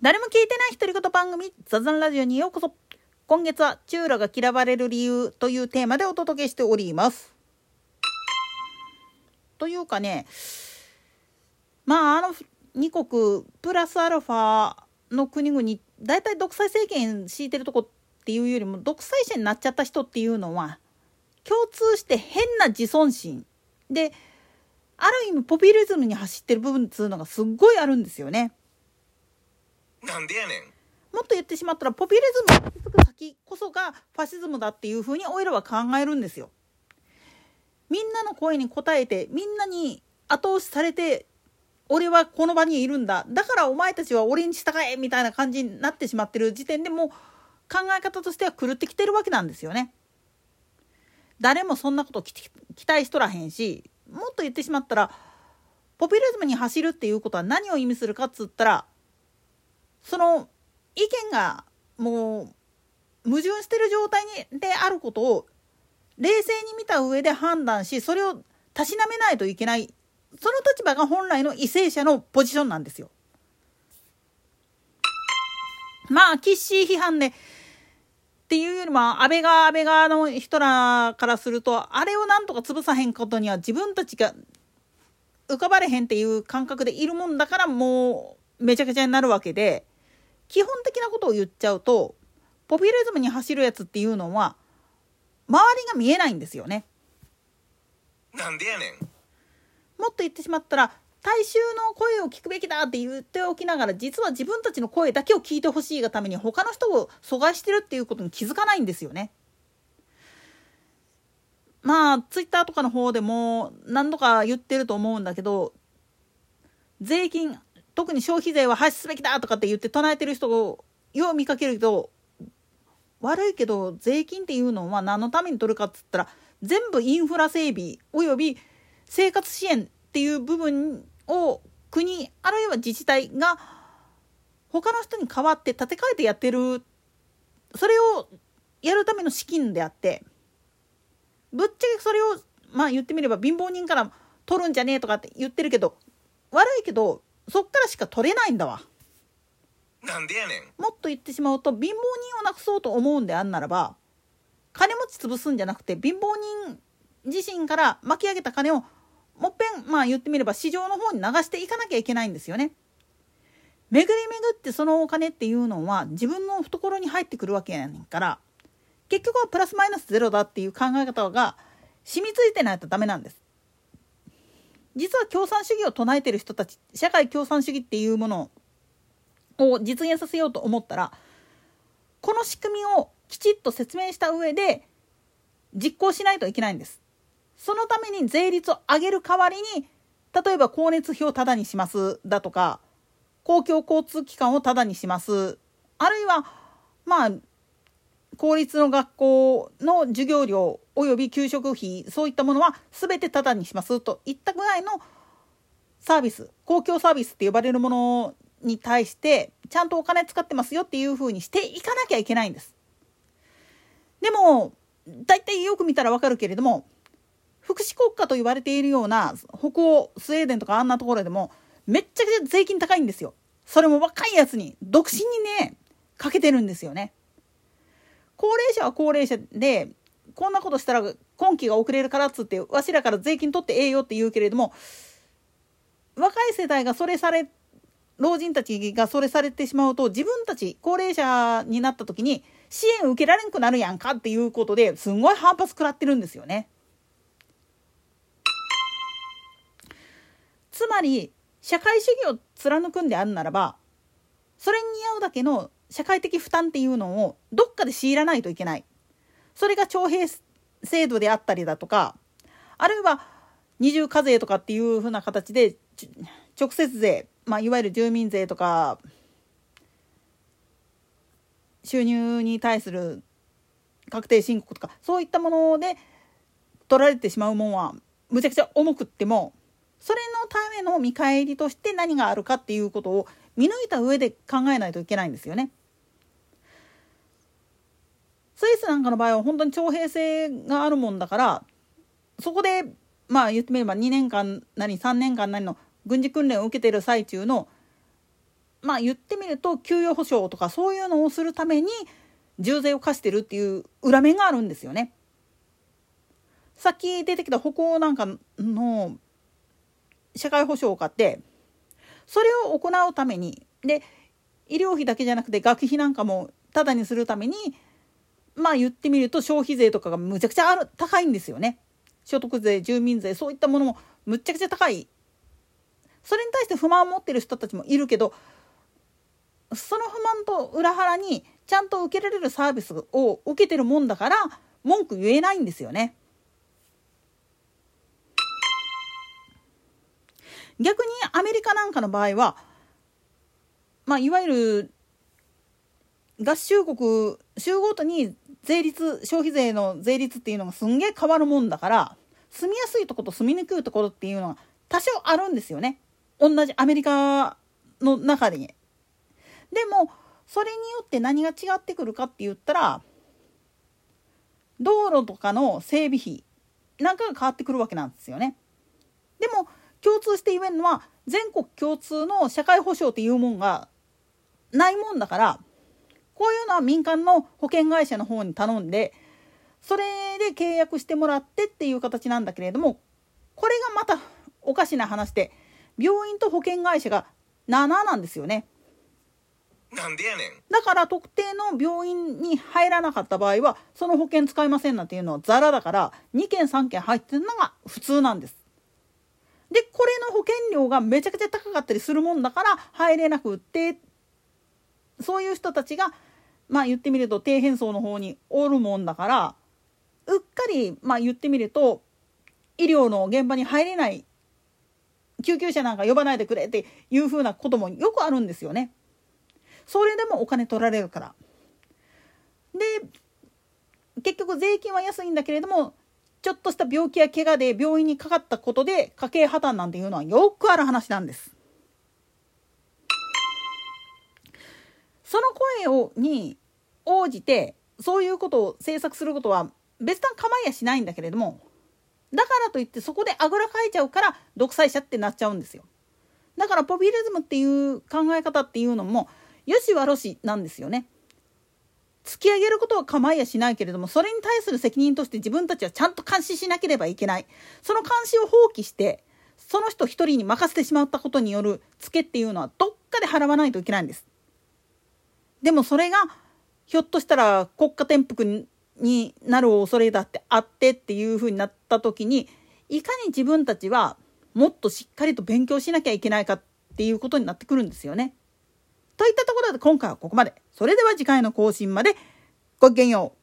誰も聞いてない独り言番組ザザンラジオにようこそ今月はチューラが嫌われる理由というテーマでお届けしておりますというかねまああの2国プラスアルファの国々大体独裁政権敷いてるとこっていうよりも独裁者になっちゃった人っていうのは共通して変な自尊心である意味ポピュリズムに走ってる部分っつうのがすっごいあるんですよね。なんでやねん。もっと言ってしまったらポピュリズムにつく先こそがファシズムだっていうふうにオイラは考えるんですよ。みんなの声に応えてみんなに後押しされて俺はこの場にいるんだだからお前たちは俺に従えみたいな感じになってしまってる時点でもう考え方としては狂ってきてるわけなんですよね。誰もそんなこと期待しとらへんしもっと言ってしまったらポピュリズムに走るっていうことは何を意味するかっつったらその意見がもう矛盾してる状態にであることを冷静に見た上で判断しそれをたしなめないといけないその立場が本来の為政者のポジションなんですよ。まあ、キッシー批判で、っていうよりも、安倍側、安倍側の人らからすると、あれをなんとか潰さへんことには自分たちが浮かばれへんっていう感覚でいるもんだから、もうめちゃくちゃになるわけで、基本的なことを言っちゃうと、ポピュリズムに走るやつっていうのは、周りが見えないんですよね。なんでやねん。もっと言ってしまったら、大衆の声を聞くべきだって言っておきながら実は自分たちの声だけを聞いてほしいがために他の人を阻害してるっていうことに気づかないんですよね。まあツイッターとかの方でも何度か言ってると思うんだけど税金特に消費税は廃止すべきだとかって言って唱えてる人をよう見かけるけど悪いけど税金っていうのは何のために取るかっつったら全部インフラ整備および生活支援っていう部分を国あるいは自治体が他の人に代わって立て替えてやってるそれをやるための資金であってぶっちゃけそれをまあ言ってみれば貧乏人から取るんじゃねえとかって言ってるけど悪いけどそっからしか取れないんだわ。なんでやねん。もっと言ってしまうと貧乏人をなくそうと思うんであんならば金持ち潰すんじゃなくて貧乏人自身から巻き上げた金をもっぺんまあ言ってみれば市場の方に流していかなきゃいけないんですよね。巡り巡ってそのお金っていうのは自分の懐に入ってくるわけやねんから結局はプラスマイナスゼロだっていう考え方が染みついてないとダメなんです。実は共産主義を唱えてる人たち社会共産主義っていうものを実現させようと思ったらこの仕組みをきちっと説明した上で実行しないといけないんです。そのために税率を上げる代わりに例えば光熱費をタダにしますだとか公共交通機関をタダにしますあるいはまあ公立の学校の授業料および給食費そういったものは全てタダにしますといったぐらいのサービス公共サービスって呼ばれるものに対してちゃんとお金使ってますよっていうふうにしていかなきゃいけないんです。でも大体よく見たらわかるけれども福祉国家と言われているような北欧スウェーデンとかあんなところでもめっちゃくちゃ税金高いんですよ。それも若いやつに独身にねかけてるんですよね。高齢者は高齢者でこんなことしたら今期が遅れるからっつってわしらから税金取ってええよって言うけれども若い世代がそれされ老人たちがそれされてしまうと自分たち高齢者になった時に支援受けられんくなるやんかっていうことですんごい反発食らってるんですよね。つまり社会主義を貫くんであるならばそれに似合うだけの社会的負担っていうのをどっかで強いらないといけないそれが徴兵制度であったりだとかあるいは二重課税とかっていうふうな形で直接税、まあ、いわゆる住民税とか収入に対する確定申告とかそういったもので取られてしまうもんはむちゃくちゃ重くってもそれのための見返りとして何があるかっていうことを見抜いた上で考えないといけないんですよね。スイスなんかの場合は本当に徴兵制があるもんだからそこでまあ言ってみれば2年間なり3年間なりの軍事訓練を受けている最中のまあ言ってみると給与保障とかそういうのをするために重税を課してるっていう裏面があるんですよね。さっき出てきた歩行なんかの社会保障を買ってそれを行うためにで医療費だけじゃなくて学費なんかもタダにするためにまあ言ってみると消費税とかがむちゃくちゃある高いんですよね。所得税住民税そういったものもむちゃくちゃ高いそれに対して不満を持ってる人たちもいるけどその不満と裏腹にちゃんと受けられるサービスを受けてるもんだから文句言えないんですよね。逆にアメリカなんかの場合はまあいわゆる合衆国州ごとに税率消費税の税率っていうのがすんげえ変わるもんだから住みやすいとこと住みにくいところっていうのが多少あるんですよね同じアメリカの中に。でもそれによって何が違ってくるかって言ったら道路とかの整備費なんかが変わってくるわけなんですよね。でも共通して言えるのは全国共通の社会保障っていうもんがないもんだからこういうのは民間の保険会社の方に頼んでそれで契約してもらってっていう形なんだけれどもこれがまたおかしな話で病院と保険会社が7なんですよね。なんでやねんだから特定の病院に入らなかった場合はその保険使いませんなんていうのはザラだから2件3件入ってるのが普通なんです。でこれの保険料がめちゃくちゃ高かったりするもんだから入れなくってそういう人たちがまあ言ってみると底辺層の方におるもんだからうっかりまあ言ってみると医療の現場に入れない救急車なんか呼ばないでくれっていうふうなこともよくあるんですよね。それでもお金取られるから。で結局税金は安いんだけれどもちょっとした病気や怪我で病院にかかったことで家計破綻なんていうのはよくある話なんです。その声をに応じてそういうことを制作することは別段構いやしないんだけれどもだからといってそこであぐらかいちゃうから独裁者ってなっちゃうんですよ。だからポピュリズムっていう考え方っていうのもよし悪しなんですよね。突き上げることは構いやしないけれどもそれに対する責任として自分たちはちゃんと監視しなければいけないその監視を放棄してその人一人に任せてしまったことによるツケっていうのはどっかで払わないといけないんです。でもそれがひょっとしたら国家転覆になる恐れだってあってっていうふうになった時にいかに自分たちはもっとしっかりと勉強しなきゃいけないかっていうことになってくるんですよね。といったところで今回はここまで。それでは次回の更新までごきげんよう。